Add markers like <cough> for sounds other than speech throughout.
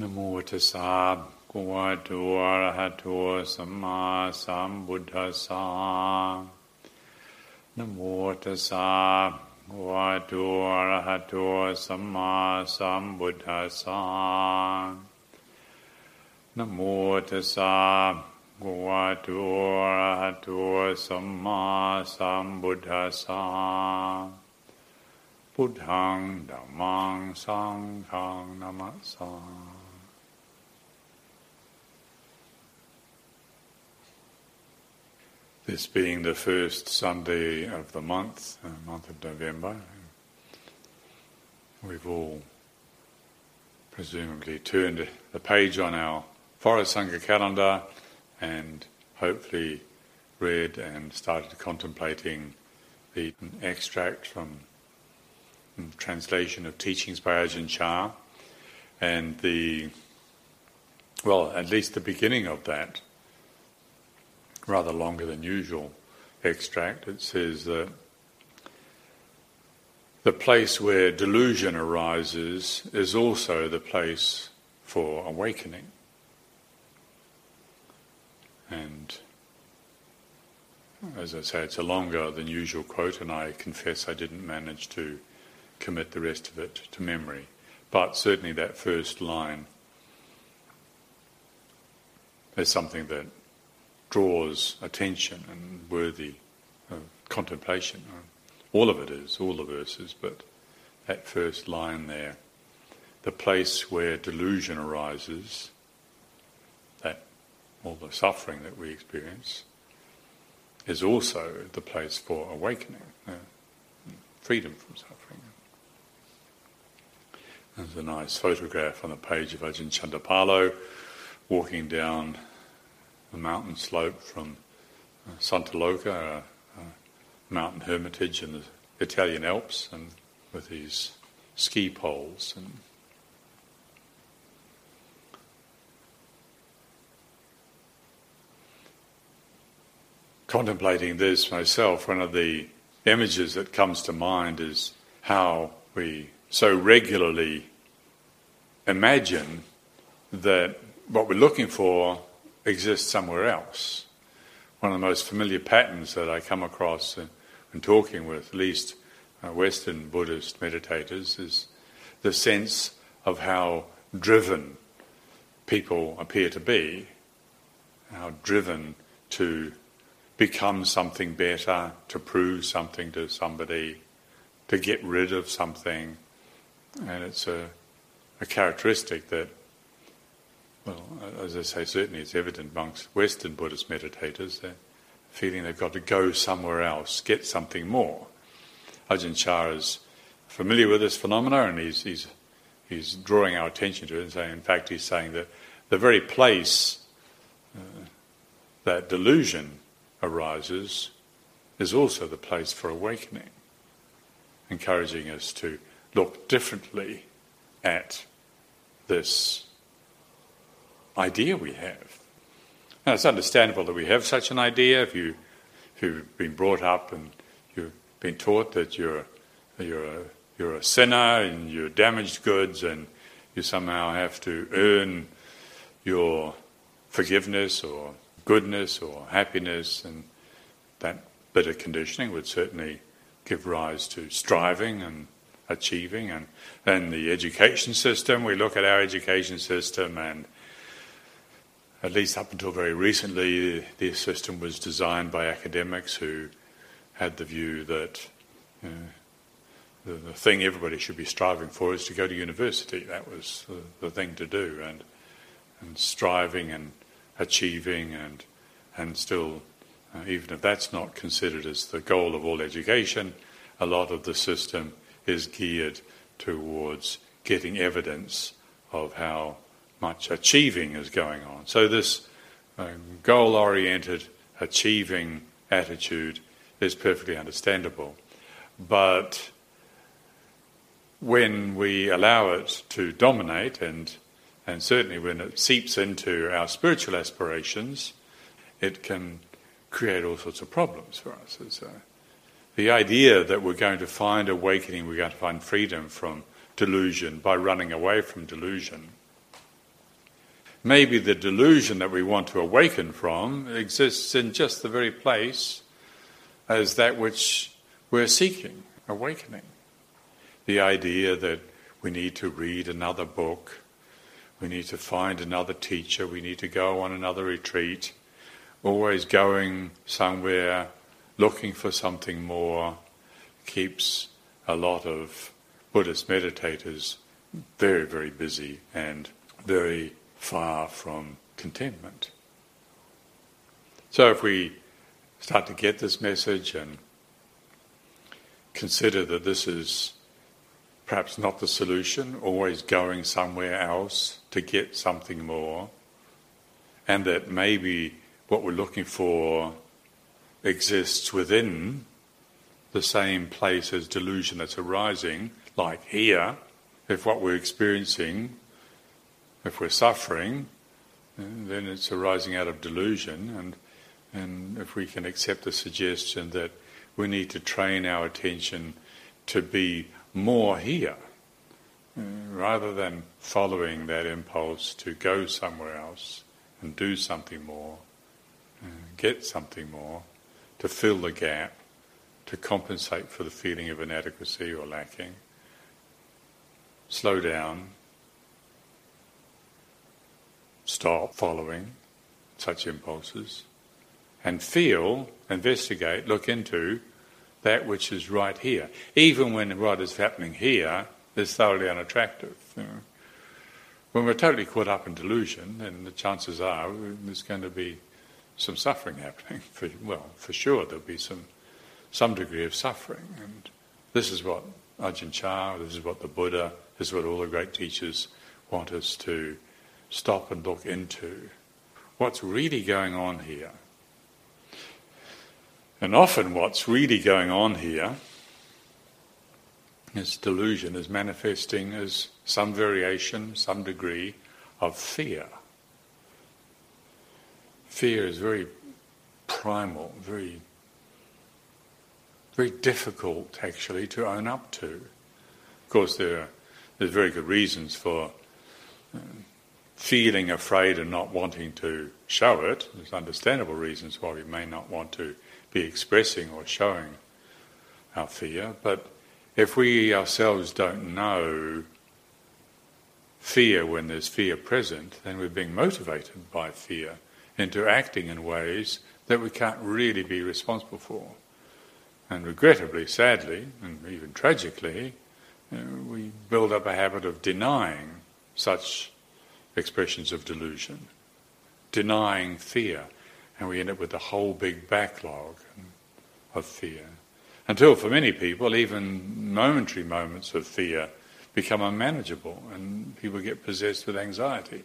นโมตัสสะกุวะโตอะระหะโตสัมมาสัมพุทธัสสะนโมตัสสะกุวะโตอะระหะโตสัมมาสัมพุทธัสสะนโมตัสสะกุวะโตอะระหะโตสัมมาสัมพุทธัสสะพุทธังธัมมังสังฆังนามัสสา This being the first Sunday of the month, uh, month of November, we've all presumably turned the page on our Forest Sangha calendar and hopefully read and started contemplating the extract from translation of teachings by Ajahn Chah and the, well, at least the beginning of that rather longer than usual extract. It says that the place where delusion arises is also the place for awakening. And as I say, it's a longer than usual quote, and I confess I didn't manage to commit the rest of it to memory. But certainly that first line is something that draws attention and worthy of contemplation. All of it is, all the verses, but that first line there, the place where delusion arises, that all the suffering that we experience, is also the place for awakening, uh, freedom from suffering. There's a nice photograph on the page of Ajahn Chandapalo walking down the mountain slope from uh, Santaloka, a, a mountain hermitage in the Italian Alps, and with these ski poles and contemplating this myself, one of the images that comes to mind is how we so regularly imagine that what we're looking for exists somewhere else. One of the most familiar patterns that I come across in, talking with at least uh, Western Buddhist meditators is the sense of how driven people appear to be, how driven to become something better, to prove something to somebody, to get rid of something. And it's a, a characteristic that well, as I say, certainly it's evident amongst Western Buddhist meditators, they're feeling they've got to go somewhere else, get something more. Ajahn Chah is familiar with this phenomena and he's, he's, he's drawing our attention to it and saying, in fact, he's saying that the very place uh, that delusion arises is also the place for awakening, encouraging us to look differently at this idea we have. Now, it's understandable that we have such an idea if, you, if you've been brought up and you've been taught that you're, you're, a, you're a sinner and you're damaged goods and you somehow have to earn your forgiveness or goodness or happiness, and that bit of conditioning would certainly give rise to striving and achieving. And then the education system, we look at our education system and at least up until very recently, the system was designed by academics who had the view that you know, the, the, thing everybody should be striving for is to go to university. That was the, the thing to do, and and striving and achieving and and still, uh, even if that's not considered as the goal of all education, a lot of the system is geared towards getting evidence of how much achieving is going on. So, this um, goal oriented, achieving attitude is perfectly understandable. But when we allow it to dominate, and, and certainly when it seeps into our spiritual aspirations, it can create all sorts of problems for us. So the idea that we're going to find awakening, we're going to find freedom from delusion by running away from delusion maybe the delusion that we want to awaken from exists in just the very place as that which we're seeking, awakening. The idea that we need to read another book, we need to find another teacher, we need to go on another retreat, always going somewhere, looking for something more, keeps a lot of Buddhist meditators very, very busy and very far from contentment. So if we start to get this message and consider that this is perhaps not the solution, always going somewhere else to get something more, and that maybe what we're looking for exists within the same place as delusion that's arising, like here, if what we're experiencing, if we're suffering, then it's arising out of delusion, and, and if we can accept the suggestion that we need to train our attention to be more here, uh, rather than following that impulse to go somewhere else and do something more, uh, get something more, to fill the gap, to compensate for the feeling of inadequacy or lacking. Slow down, stop following such impulses, and feel, investigate, look into that which is right here, even when what is happening here is thoroughly unattractive. You know. When we're totally caught up in delusion, then the chances are there's going to be some suffering <laughs> happening. For, well, for sure there'll be some some degree of suffering, and this is what Ajahn Chah, this is what the Buddha, this is what all the great teachers want us to stop and look into. What's really going on here? And often, what's really going on here is delusion is manifesting as some variation, some degree of fear. Fear is very primal, very, very difficult actually to own up to. Of course, there are there's very good reasons for uh, feeling afraid and not wanting to show it. There's understandable reasons why we may not want to be expressing or showing our fear, but if we ourselves don't know fear when there's fear present, then we're being motivated by fear into acting in ways that we can't really be responsible for. And regrettably, sadly, and even tragically, you know, we build up a habit of denying such expressions of delusion, denying fear, and we end up with a whole big backlog of fear. Until, for many people, even momentary moments of fear become unmanageable and people get possessed with anxiety.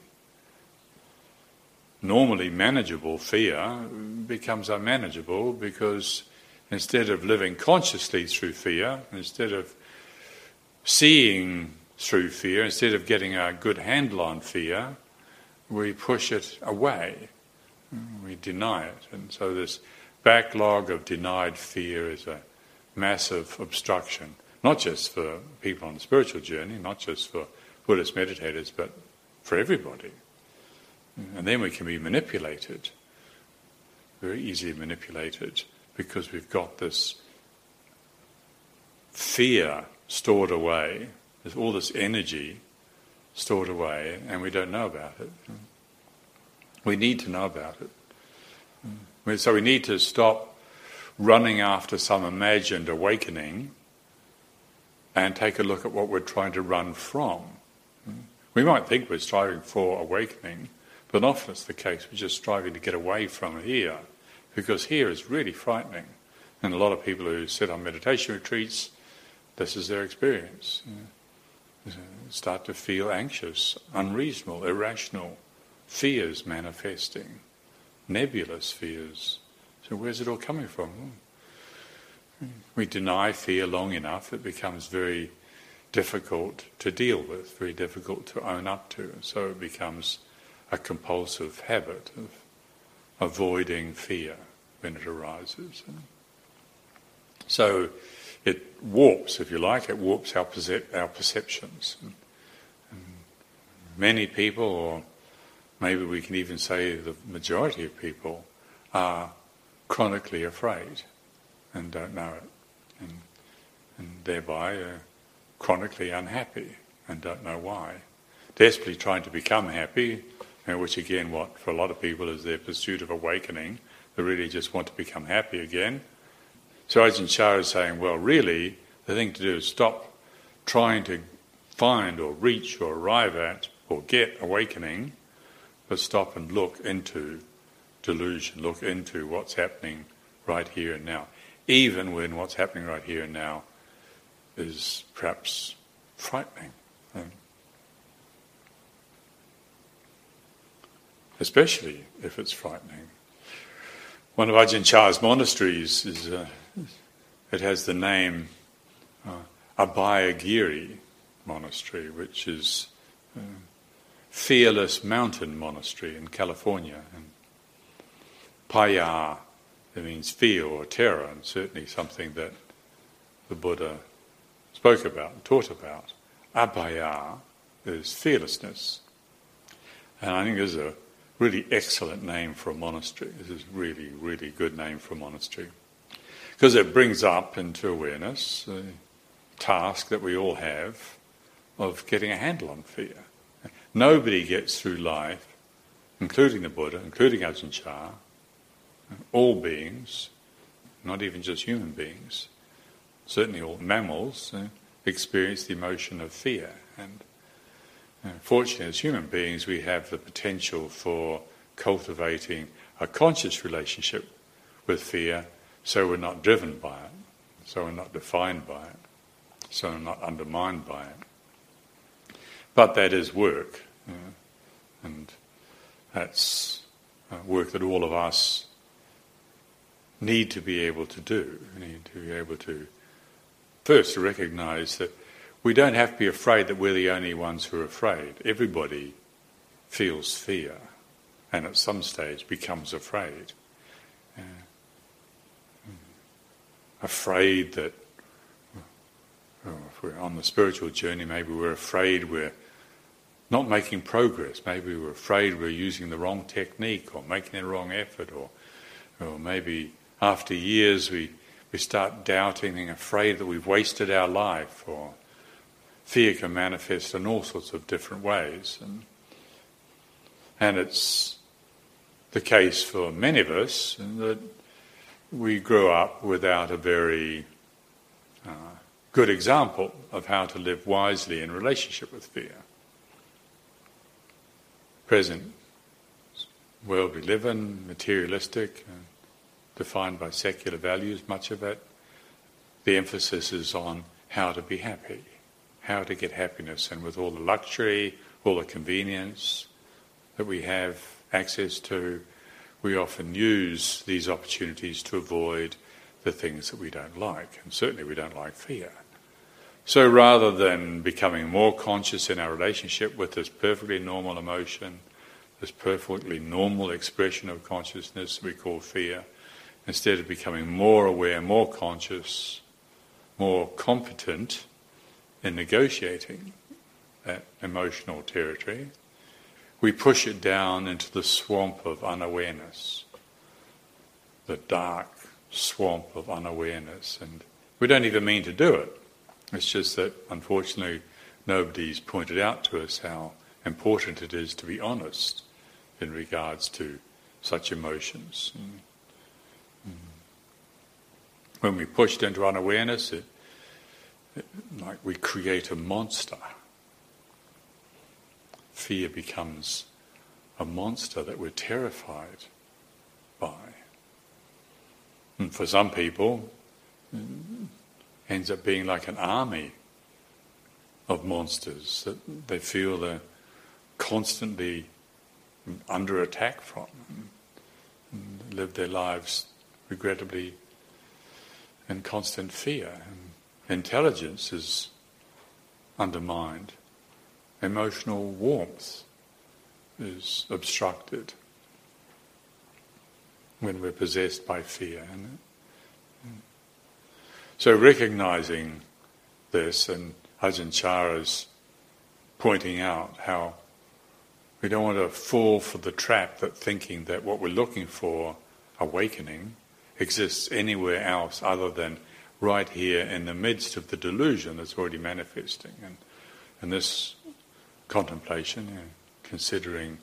Normally, manageable fear becomes unmanageable because instead of living consciously through fear, instead of seeing through fear, instead of getting a good handle on fear, we push it away we deny it. And so this backlog of denied fear is a massive obstruction, not just for people on the spiritual journey, not just for Buddhist meditators, but for everybody. And then we can be manipulated, very easily manipulated, because we've got this fear stored away, there's all this energy stored away, and we don't know about it. We need to know about it. So we need to stop running after some imagined awakening and take a look at what we're trying to run from. We might think we're striving for awakening, but often it's the case we're just striving to get away from here because here is really frightening. And a lot of people who sit on meditation retreats, this is their experience. Start to feel anxious, unreasonable, irrational fears manifesting, nebulous fears. So, where's it all coming from? Hmm. We deny fear long enough, it becomes very difficult to deal with, very difficult to own up to. So, it becomes a compulsive habit of avoiding fear when it arises. So, it warps, if you like, it warps our, percep- our perceptions. And many people, or maybe we can even say the majority of people are chronically afraid and don't know it, and, and thereby are chronically unhappy and don't know why. Desperately trying to become happy, which again, what for a lot of people is their pursuit of awakening. They really just want to become happy again. So Ajahn Chah is saying, well, really, the thing to do is stop trying to find or reach or arrive at or get awakening, but stop and look into delusion, look into what's happening right here and now, even when what's happening right here and now is perhaps frightening. Um, especially if it's frightening. One of Ajahn Chah's monasteries is, uh, it has the name uh, Abhayagiri Monastery, which is uh, Fearless Mountain Monastery in California. And Bhaya, it means fear or terror, and certainly something that the Buddha spoke about and taught about. Abhaya is fearlessness. And I think this is a really excellent name for a monastery. This is really, really good name for a monastery. Because it brings up into awareness the task that we all have of getting a handle on fear. Nobody gets through life, including the Buddha, including Ajahn Chah, all beings, not even just human beings, certainly all mammals, uh, experience the emotion of fear. And uh, fortunately, as human beings, we have the potential for cultivating a conscious relationship with fear so we're not driven by it, so we're not defined by it, so we're not undermined by it. But that is work, and that's work that all of us need to be able to do. We need to be able to first recognize that we don't have to be afraid that we're the only ones who are afraid. Everybody feels fear and at some stage becomes afraid. Uh, afraid that oh, if we're on the spiritual journey, maybe we're afraid we're not making progress. Maybe we're afraid we're using the wrong technique or making the wrong effort, or, or maybe after years we, we start doubting and afraid that we've wasted our life, or fear can manifest in all sorts of different ways. And, and it's the case for many of us that we grew up without a very uh, good example of how to live wisely in relationship with fear. Present world we live in, materialistic, uh, defined by secular values, much of it. The emphasis is on how to be happy, how to get happiness, and with all the luxury, all the convenience that we have access to, we often use these opportunities to avoid the things that we don't like, and certainly we don't like fear. So rather than becoming more conscious in our relationship with this perfectly normal emotion, this perfectly normal expression of consciousness we call fear, instead of becoming more aware, more conscious, more competent in negotiating that emotional territory, we push it down into the swamp of unawareness, the dark swamp of unawareness. And we don't even mean to do it. It's just that, unfortunately, nobody's pointed out to us how important it is to be honest in regards to such emotions. When we pushed into unawareness, it, it, like we create a monster fear becomes a monster that we're terrified by. And for some people, ends up being like an army of monsters that they feel they're constantly under attack from and live their lives regrettably in constant fear. And intelligence is undermined emotional warmth is obstructed when we're possessed by fear. So recognizing this, and Ajahn Chah is pointing out how We don't want to fall for the trap that thinking that what we're looking for, awakening, exists anywhere else other than right here in the midst of the delusion that's already manifesting. And, and this contemplation, know, considering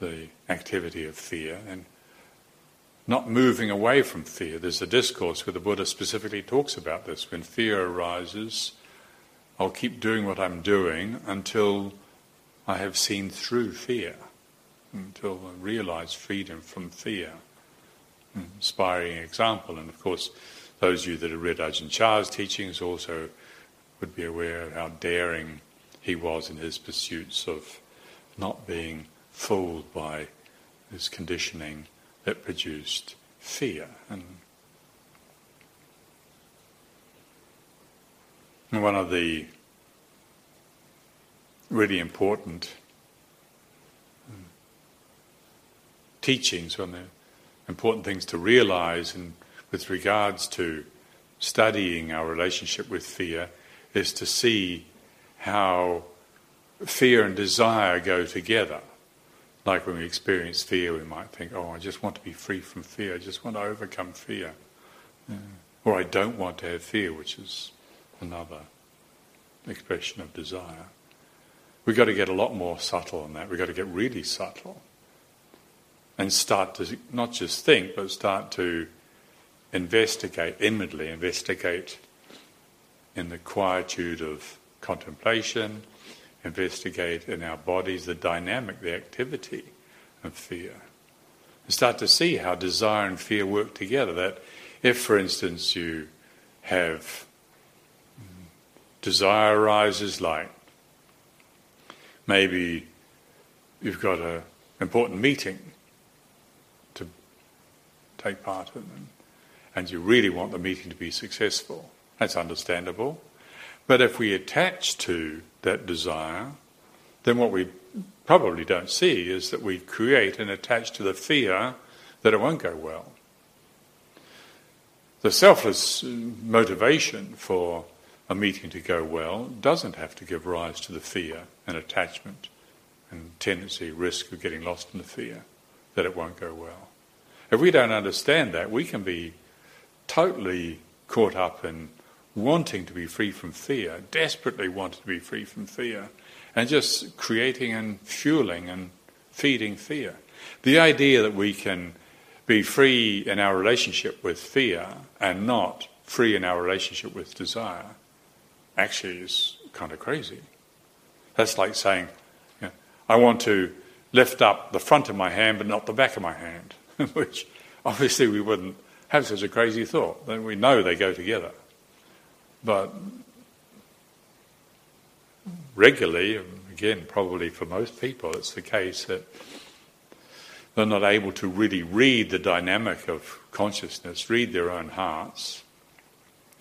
the activity of fear and not moving away from fear. There's a discourse where the Buddha specifically talks about this. When fear arises, I'll keep doing what I'm doing until I have seen through fear, until I realize freedom from fear. Mm, inspiring example, and of course, those of you that have read Ajahn Chah's teachings also would be aware of how daring he was in his pursuits of not being fooled by this conditioning that produced fear. And one of the really important teachings, one of the important things to realize in, with regards to studying our relationship with fear is to see how fear and desire go together. Like when we experience fear, we might think, oh, I just want to be free from fear, I just want to overcome fear. Yeah. Or I don't want to have fear, which is another expression of desire. We've got to get a lot more subtle on that. We've got to get really subtle and start to not just think, but start to investigate, inwardly investigate in the quietude of contemplation, investigate in our bodies the dynamic, the activity of fear. And start to see how desire and fear work together. That if, for instance, you have mm, desire arises like maybe you've got an important meeting to take part in, and you really want the meeting to be successful. That's understandable. But if we attach to that desire, then what we probably don't see is that we create and attach to the fear that it won't go well. The selfless motivation for a meeting to go well doesn't have to give rise to the fear and attachment and tendency, risk of getting lost in the fear that it won't go well. If we don't understand that, we can be totally caught up in wanting to be free from fear, desperately wanting to be free from fear, and just creating and fueling and feeding fear. The idea that we can be free in our relationship with fear and not free in our relationship with desire actually is kind of crazy. That's like saying, you know, I want to lift up the front of my hand but not the back of my hand, <laughs> which obviously we wouldn't have such a crazy thought. Then we know they go together. But regularly, again, probably for most people, it's the case that they're not able to really read the dynamic of consciousness, read their own hearts,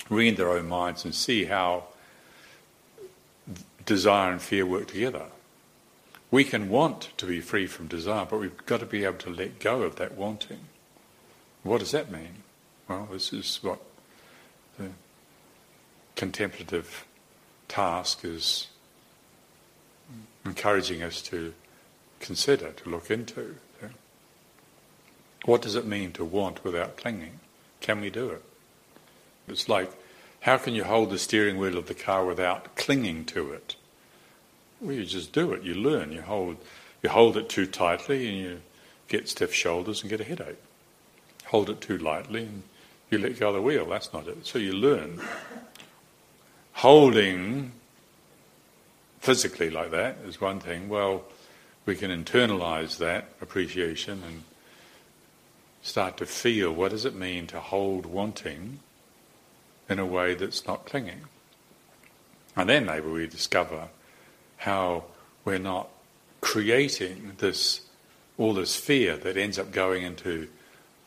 read their own minds, and see how desire and fear work together. We can want to be free from desire, but we've got to be able to let go of that wanting. What does that mean? Well, this is what the contemplative task is encouraging us to consider, to look into. What does it mean to want without clinging? Can we do it? It's like, how can you hold the steering wheel of the car without clinging to it? Well, you just do it. You learn. You hold, you hold it too tightly, and you get stiff shoulders and get a headache. Hold it too lightly, and you let go of the wheel. That's not it. So you learn holding physically like that is one thing. Well, we can internalize that appreciation and start to feel what does it mean to hold wanting in a way that's not clinging. And then maybe we discover how we're not creating this all this fear that ends up going into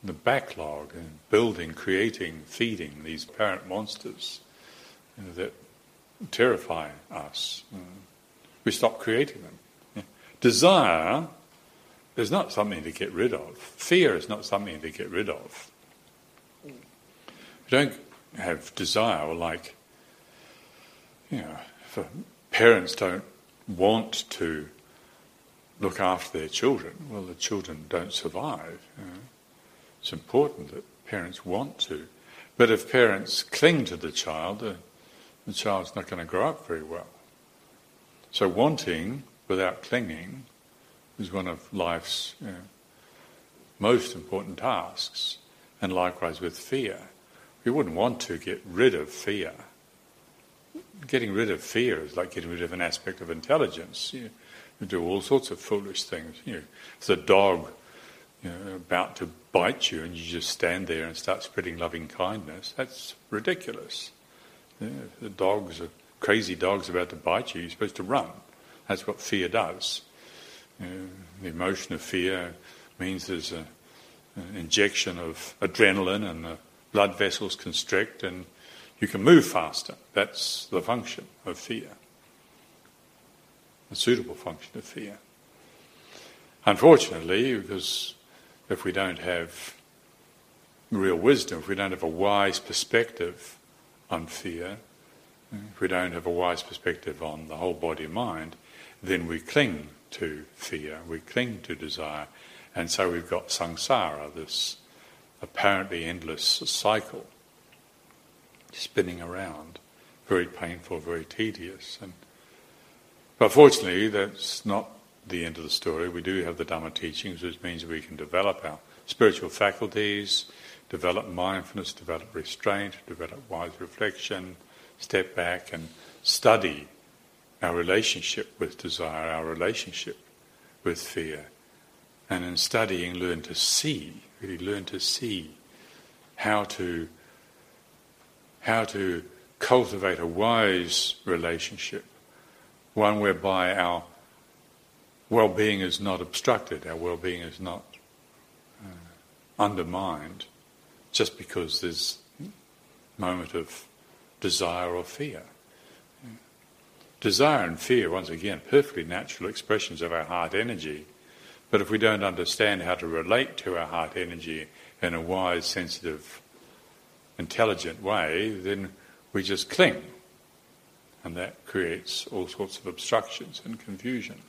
the backlog and building, creating, feeding these parent monsters you know, that terrify us. Mm. We stop creating them. Desire is not something to get rid of. Fear is not something to get rid of. You don't have desire like, you know, if parents don't want to look after their children, well, the children don't survive. You know. It's important that parents want to. But if parents cling to the child, the, the child's not going to grow up very well. So wanting without clinging is one of life's you know, most important tasks. And likewise with fear. We wouldn't want to get rid of fear. Getting rid of fear is like getting rid of an aspect of intelligence. You, you do all sorts of foolish things. You if the dog you know, about to bite you and you just stand there and start spreading loving kindness, that's ridiculous. If the dog's a crazy dog's about to bite you, you're supposed to run. That's what fear does. The emotion of fear means there's a, an injection of adrenaline and the blood vessels constrict and you can move faster. That's the function of fear, a suitable function of fear. Unfortunately, because if we don't have real wisdom, if we don't have a wise perspective on fear, if we don't have a wise perspective on the whole body mind, then we cling to fear, we cling to desire, and so we've got samsara, this apparently endless cycle, spinning around, very painful, very tedious. And, but fortunately, that's not the end of the story. We do have the Dhamma teachings, which means we can develop our spiritual faculties, develop mindfulness, develop restraint, develop wise reflection, step back and study our relationship with desire, our relationship with fear. And in studying, learn to see, really learn to see how to, how to cultivate a wise relationship, one whereby our well-being is not obstructed, our well-being is not uh, undermined just because there's a moment of desire or fear. Desire and fear, once again, perfectly natural expressions of our heart energy. But if we don't understand how to relate to our heart energy in a wise, sensitive, intelligent way, then we just cling. And that creates all sorts of obstructions and confusion.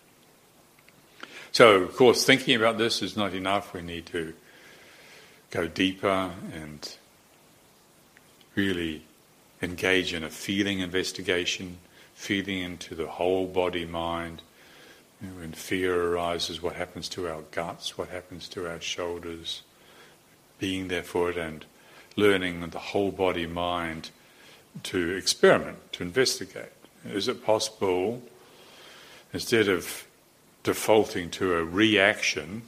So, of course, thinking about this is not enough. We need to go deeper and really engage in a feeling investigation, feeling into the whole body mind. You know, when fear arises, what happens to our guts, what happens to our shoulders, being there for it and learning the whole body mind to experiment, to investigate. Is it possible, instead of defaulting to a reaction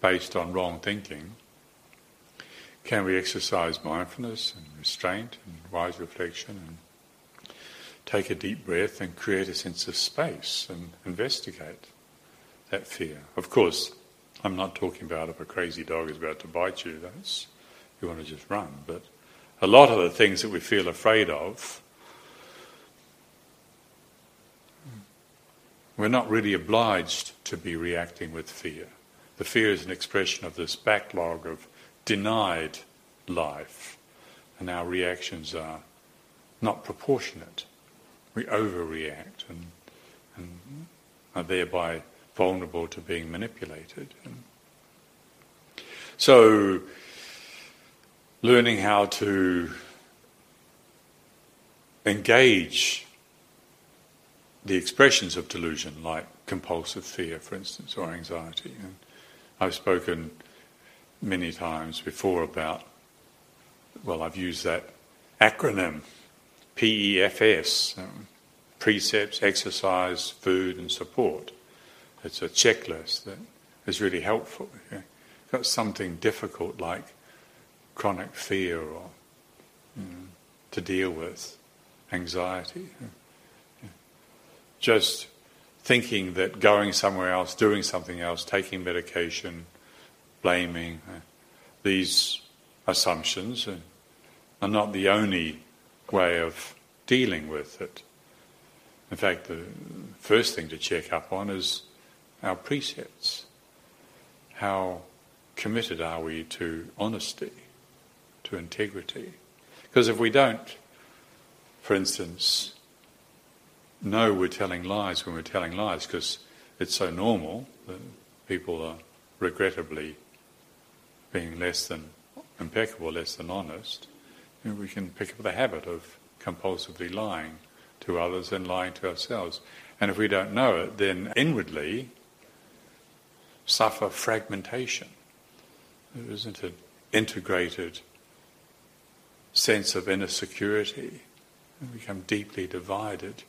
based on wrong thinking, can we exercise mindfulness and restraint and wise reflection and take a deep breath and create a sense of space and investigate that fear? Of course, I'm not talking about if a crazy dog is about to bite you, that's you want to just run. But a lot of the things that we feel afraid of We're not really obliged to be reacting with fear. The fear is an expression of this backlog of denied life, and our reactions are not proportionate. We overreact and, and are thereby vulnerable to being manipulated. So, learning how to engage the expressions of delusion, like compulsive fear, for instance, or anxiety. And I've spoken many times before about, well, I've used that acronym, PEFS, um, precepts, exercise, food, and support. It's a checklist that is really helpful. You've got something difficult like chronic fear or you know, to deal with, anxiety just thinking that going somewhere else, doing something else, taking medication, blaming, uh, these assumptions are not the only way of dealing with it. In fact, the first thing to check up on is our precepts. How committed are we to honesty, to integrity? Because if we don't, for instance, know we're telling lies when we're telling lies because it's so normal that people are regrettably being less than impeccable, less than honest, we can pick up the habit of compulsively lying to others and lying to ourselves. And if we don't know it, then inwardly suffer fragmentation. There isn't an integrated sense of inner security. We become deeply divided.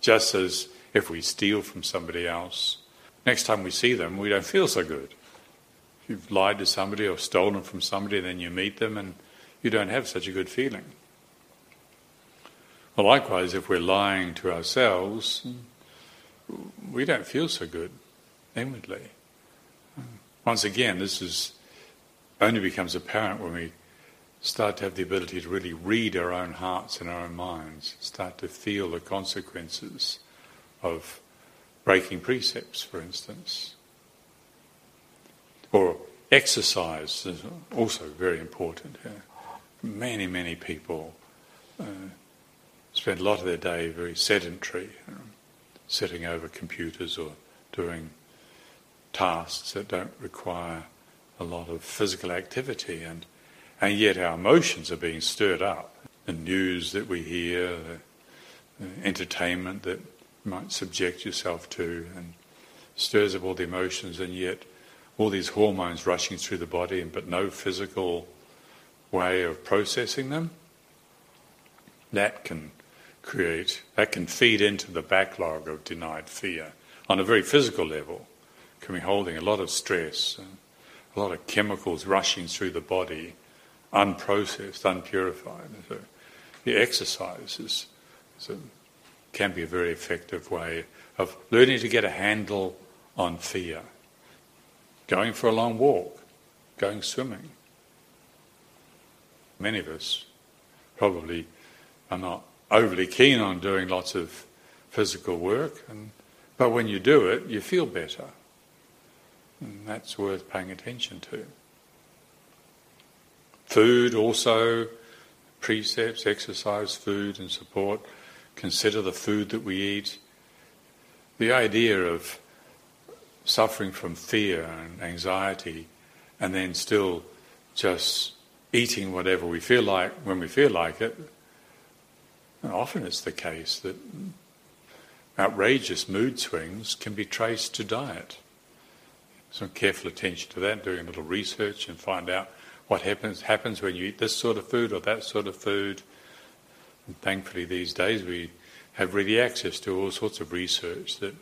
Just as if we steal from somebody else, next time we see them, we don't feel so good. You've lied to somebody or stolen from somebody, then you meet them and you don't have such a good feeling. Well, likewise, if we're lying to ourselves, we don't feel so good inwardly. Once again, this is only becomes apparent when we start to have the ability to really read our own hearts and our own minds, start to feel the consequences of breaking precepts, for instance. Or exercise is also very important. Many, many people uh, spend a lot of their day very sedentary, you know, sitting over computers or doing tasks that don't require a lot of physical activity, and and yet our emotions are being stirred up. The news that we hear, the, the entertainment that you might subject yourself to, and stirs up all the emotions, and yet all these hormones rushing through the body, but no physical way of processing them. That can create, that can feed into the backlog of denied fear on a very physical level, can be holding a lot of stress, uh, a lot of chemicals rushing through the body, unprocessed, unpurified. So the exercise is, can be a very effective way of learning to get a handle on fear. Going for a long walk, going swimming. Many of us probably are not overly keen on doing lots of physical work, and, but when you do it, you feel better. And that's worth paying attention to. Food also, precepts, exercise, food and support. Consider the food that we eat. The idea of suffering from fear and anxiety and then still just eating whatever we feel like when we feel like it and often it's the case that outrageous mood swings can be traced to diet. Some careful attention to that, doing a little research and find out what happens happens when you eat this sort of food or that sort of food. And thankfully, these days we have ready access to all sorts of research that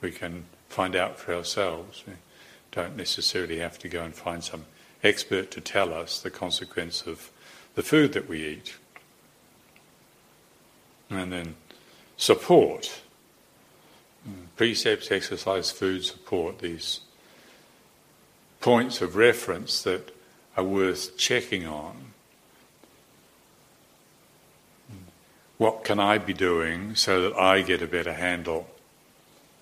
we can find out for ourselves. We don't necessarily have to go and find some expert to tell us the consequence of the food that we eat and then support. Mm, precepts, exercise, food, support, these points of reference that are worth checking on. What can I be doing so that I get a better handle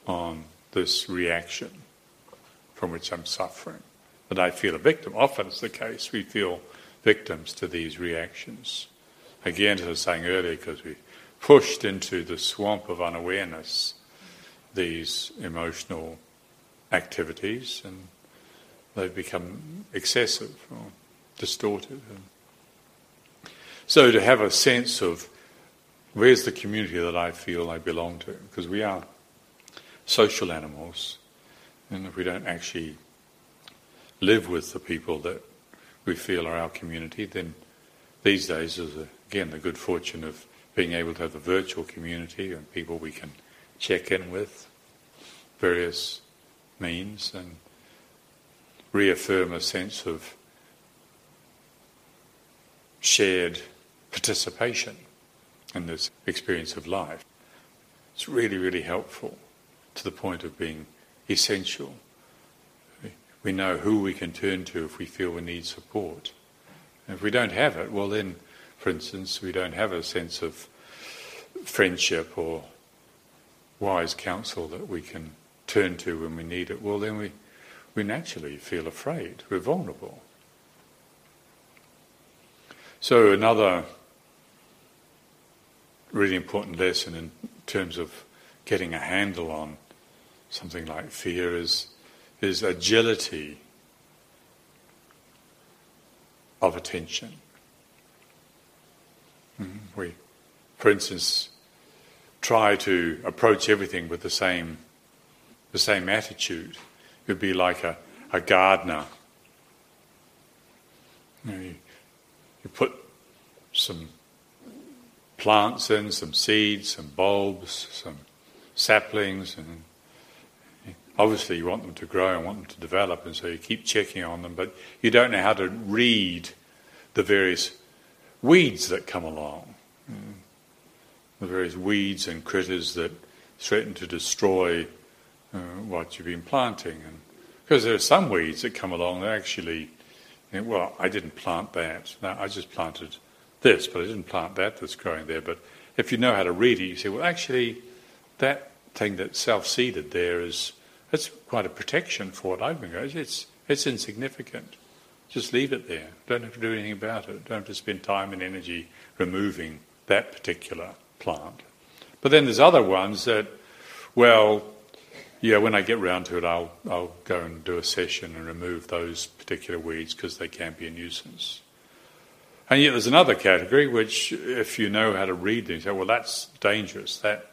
on this reaction from which I'm suffering? That I feel a victim. Often it's the case, we feel victims to these reactions. Again, as I was saying earlier, because we pushed into the swamp of unawareness these emotional activities and they've become excessive or distorted. So to have a sense of where's the community that I feel I belong to, because we are social animals, and if we don't actually live with the people that we feel are our community, then these days is again the good fortune of being able to have a virtual community and people we can check in with, various means, and reaffirm a sense of shared participation in this experience of life. It's really, really helpful to the point of being essential. We know who we can turn to if we feel we need support. And if we don't have it, well, then for instance, we don't have a sense of friendship or wise counsel that we can turn to when we need it, well, then we, we naturally feel afraid. We're vulnerable. So, another really important lesson in terms of getting a handle on something like fear is, is agility of attention. Mm, we, for instance, try to approach everything with the same, the same attitude. It would be like a, a gardener. You, know, you, you put some plants in, some seeds, some bulbs, some saplings, and obviously you want them to grow and want them to develop, and so you keep checking on them, but you don't know how to read the various weeds that come along, mm. the various weeds and critters that threaten to destroy uh, what you've been planting. And because there are some weeds that come along that actually, you know, well, I didn't plant that. No, I just planted this, but I didn't plant that that's growing there. But if you know how to read it, you say, well, actually, that thing that's self-seeded there is that's quite a protection for what I've been going. It's it's insignificant. Just leave it there. Don't have to do anything about it. Don't have to spend time and energy removing that particular plant. But then there's other ones that, well, yeah, when I get round to it, I'll I'll go and do a session and remove those particular weeds because they can be a nuisance. And yet there's another category which, if you know how to read them, you say, well, that's dangerous. That,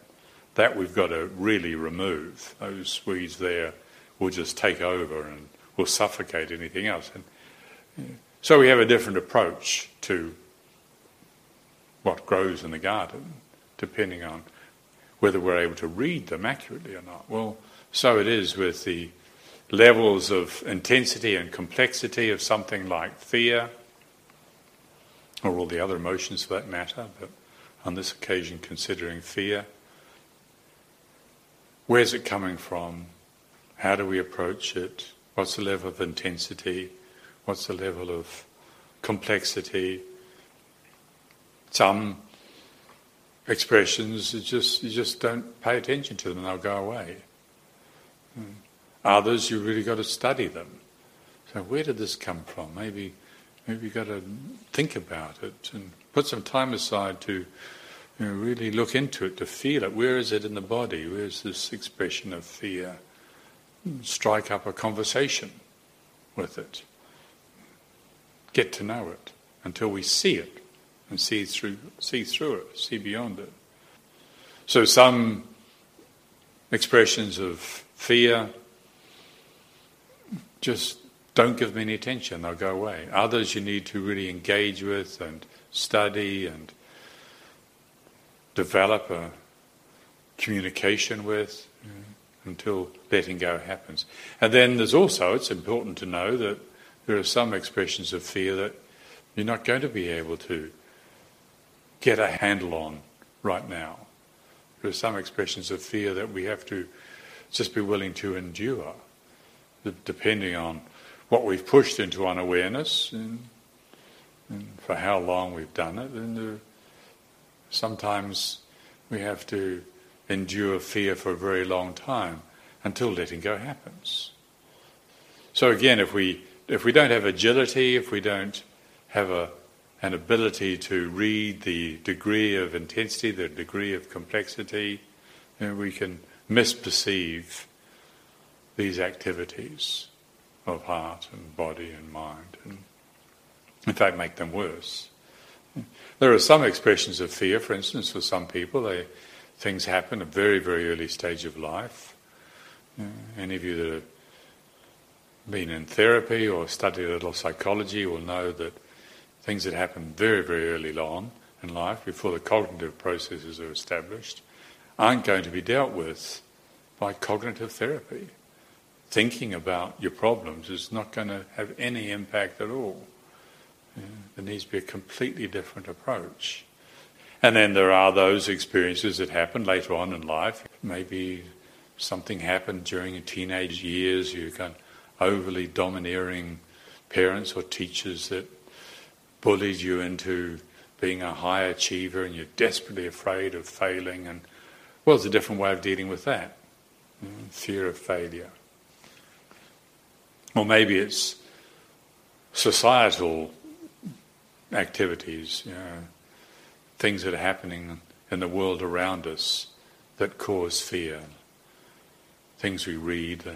that we've got to really remove. Those weeds there will just take over and will suffocate anything else. And so we have a different approach to what grows in the garden, depending on whether we're able to read them accurately or not. Well, so it is with the levels of intensity and complexity of something like fear or all the other emotions for that matter, but on this occasion considering fear. Where's it coming from? How do we approach it? What's the level of intensity? What's the level of complexity? Some expressions you just you just don't pay attention to them and they'll go away. Others you really got to study them. So where did this come from? Maybe Maybe you've got to think about it and put some time aside to you know, really look into it, to feel it. Where is it in the body? Where's this expression of fear? Strike up a conversation with it. Get to know it until we see it and see through, see through it, see beyond it. So some expressions of fear just don't give them any attention, they'll go away. Others you need to really engage with and study and develop a communication with until letting go happens. And then there's also, it's important to know that there are some expressions of fear that you're not going to be able to get a handle on right now. There are some expressions of fear that we have to just be willing to endure, depending on what we've pushed into unawareness and, and for how long we've done it. And uh, sometimes we have to endure fear for a very long time until letting go happens. So again, if we if we don't have agility, if we don't have a, an ability to read the degree of intensity, the degree of complexity, we can misperceive these activities of heart and body and mind, and in fact make them worse. There are some expressions of fear, for instance, for some people, they, things happen at a very, very early stage of life. Uh, any of you that have been in therapy or studied a little psychology will know that things that happen very, very early on in life, before the cognitive processes are established, aren't going to be dealt with by cognitive therapy thinking about your problems is not going to have any impact at all. There needs to be a completely different approach. And then there are those experiences that happen later on in life. Maybe something happened during your teenage years, you got overly domineering parents or teachers that bullied you into being a high achiever and you're desperately afraid of failing. And well, it's a different way of dealing with that mm, fear of failure. Or maybe it's societal activities, you know, things that are happening in the world around us that cause fear. things we read. Uh,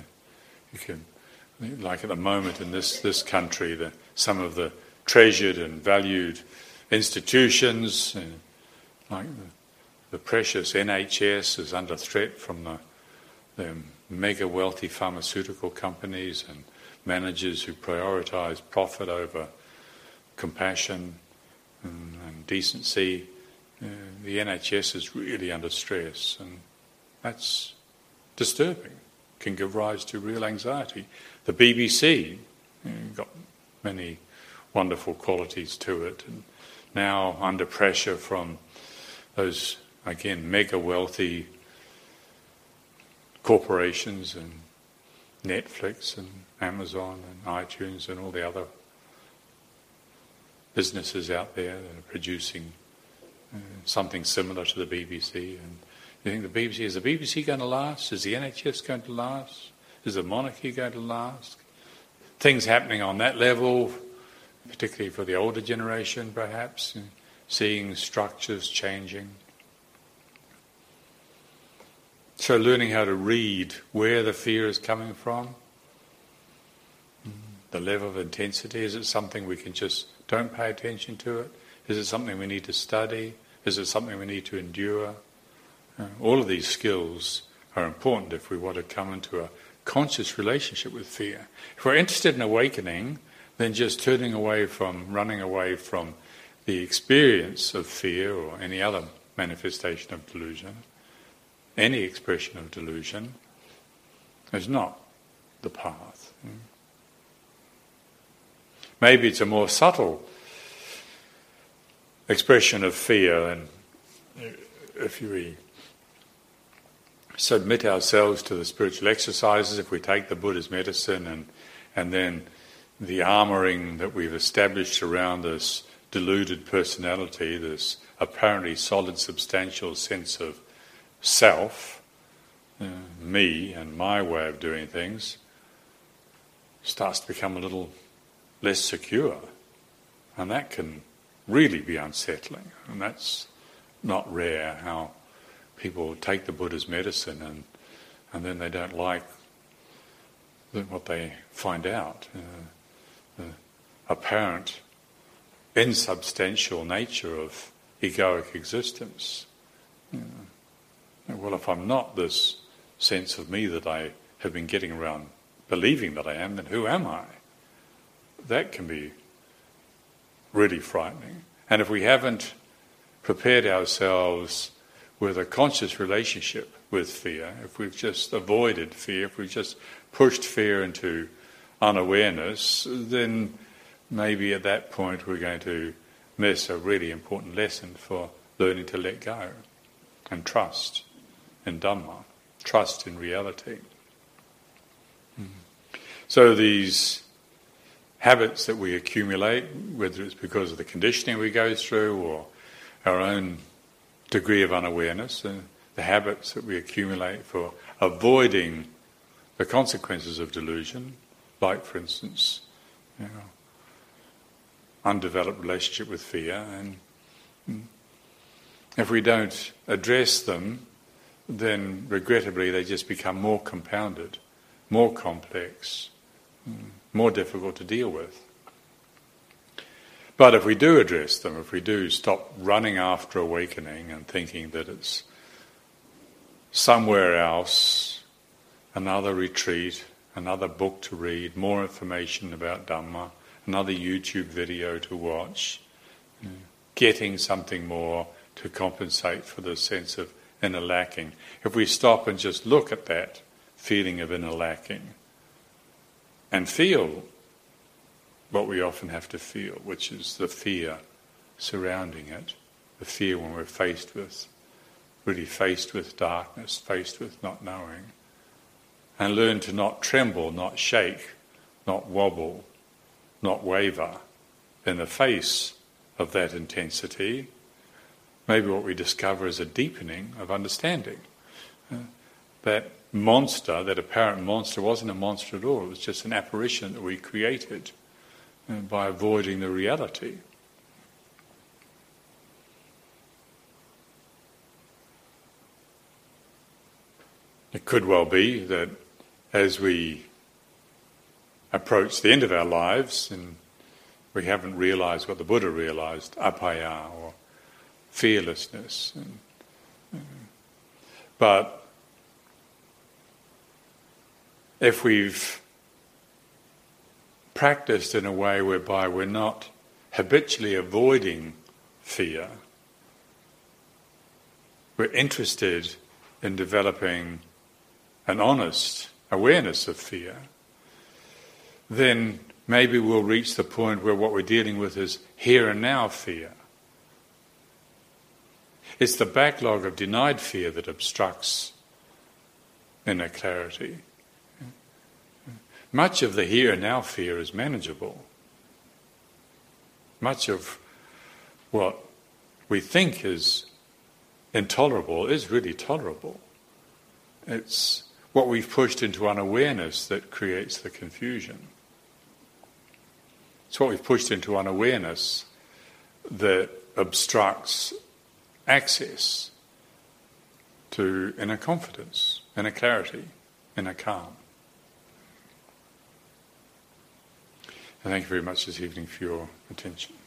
you can, like at the moment in this, this country, the, some of the treasured and valued institutions, uh, like the, the, precious NHS, is under threat from the, the mega wealthy pharmaceutical companies and managers who prioritise profit over compassion and, and decency. Uh, the NHS is really under stress, and that's disturbing. Can give rise to real anxiety. The BBC uh, got many wonderful qualities to it, and now under pressure from those again mega wealthy corporations and Netflix and Amazon and iTunes and all the other businesses out there that are producing uh, something similar to the BBC. And you think the BBC is the BBC going to last? Is the NHS going to last? Is the monarchy going to last? Things happening on that level, particularly for the older generation, perhaps, seeing structures changing. So, learning how to read where the fear is coming from, the level of intensity. Is it something we can just don't pay attention to it? Is it something we need to study? Is it something we need to endure? Uh, all of these skills are important if we want to come into a conscious relationship with fear. If we're interested in awakening, then just turning away from, running away from the experience of fear or any other manifestation of delusion any expression of delusion is not the path. Maybe it's a more subtle expression of fear, and if we submit ourselves to the spiritual exercises, if we take the Buddha's medicine and, and then the armoring that we've established around this deluded personality, this apparently solid, substantial sense of self, uh, me and my way of doing things, starts to become a little less secure. And that can really be unsettling. And that's not rare how people take the Buddha's medicine and, and then they don't like what they find out. Uh, the apparent insubstantial nature of egoic existence. Know, well, if I'm not this sense of me that I have been getting around believing that I am, then who am I? That can be really frightening. And if we haven't prepared ourselves with a conscious relationship with fear, if we've just avoided fear, if we've just pushed fear into unawareness, then maybe at that point we're going to miss a really important lesson for learning to let go and trust in Dhamma, trust in reality. Mm. So these habits that we accumulate, whether it's because of the conditioning we go through or our own degree of unawareness, uh, the habits that we accumulate for avoiding the consequences of delusion, like, for instance, you know, undeveloped relationship with fear, and mm, if we don't address them then regrettably they just become more compounded, more complex, more difficult to deal with. But if we do address them, if we do stop running after awakening and thinking that it's somewhere else, another retreat, another book to read, more information about Dhamma, another YouTube video to watch, getting something more to compensate for the sense of inner lacking. If we stop and just look at that feeling of inner lacking and feel what we often have to feel, which is the fear surrounding it, the fear when we're faced with, really faced with darkness, faced with not knowing, and learn to not tremble, not shake, not wobble, not waver in the face of that intensity maybe what we discover is a deepening of understanding. Uh, that monster, that apparent monster, wasn't a monster at all. It was just an apparition that we created uh, by avoiding the reality. It could well be that as we approach the end of our lives and we haven't realized what the Buddha realized, abhaya or fearlessness. And, but if we've practiced in a way whereby we're not habitually avoiding fear, we're interested in developing an honest awareness of fear, then maybe we'll reach the point where what we're dealing with is here and now fear. It's the backlog of denied fear that obstructs inner clarity. Much of the here and now fear is manageable. Much of what we think is intolerable is really tolerable. It's what we've pushed into unawareness that creates the confusion. It's what we've pushed into unawareness that obstructs access to inner confidence, inner clarity, inner calm. And thank you very much this evening for your attention.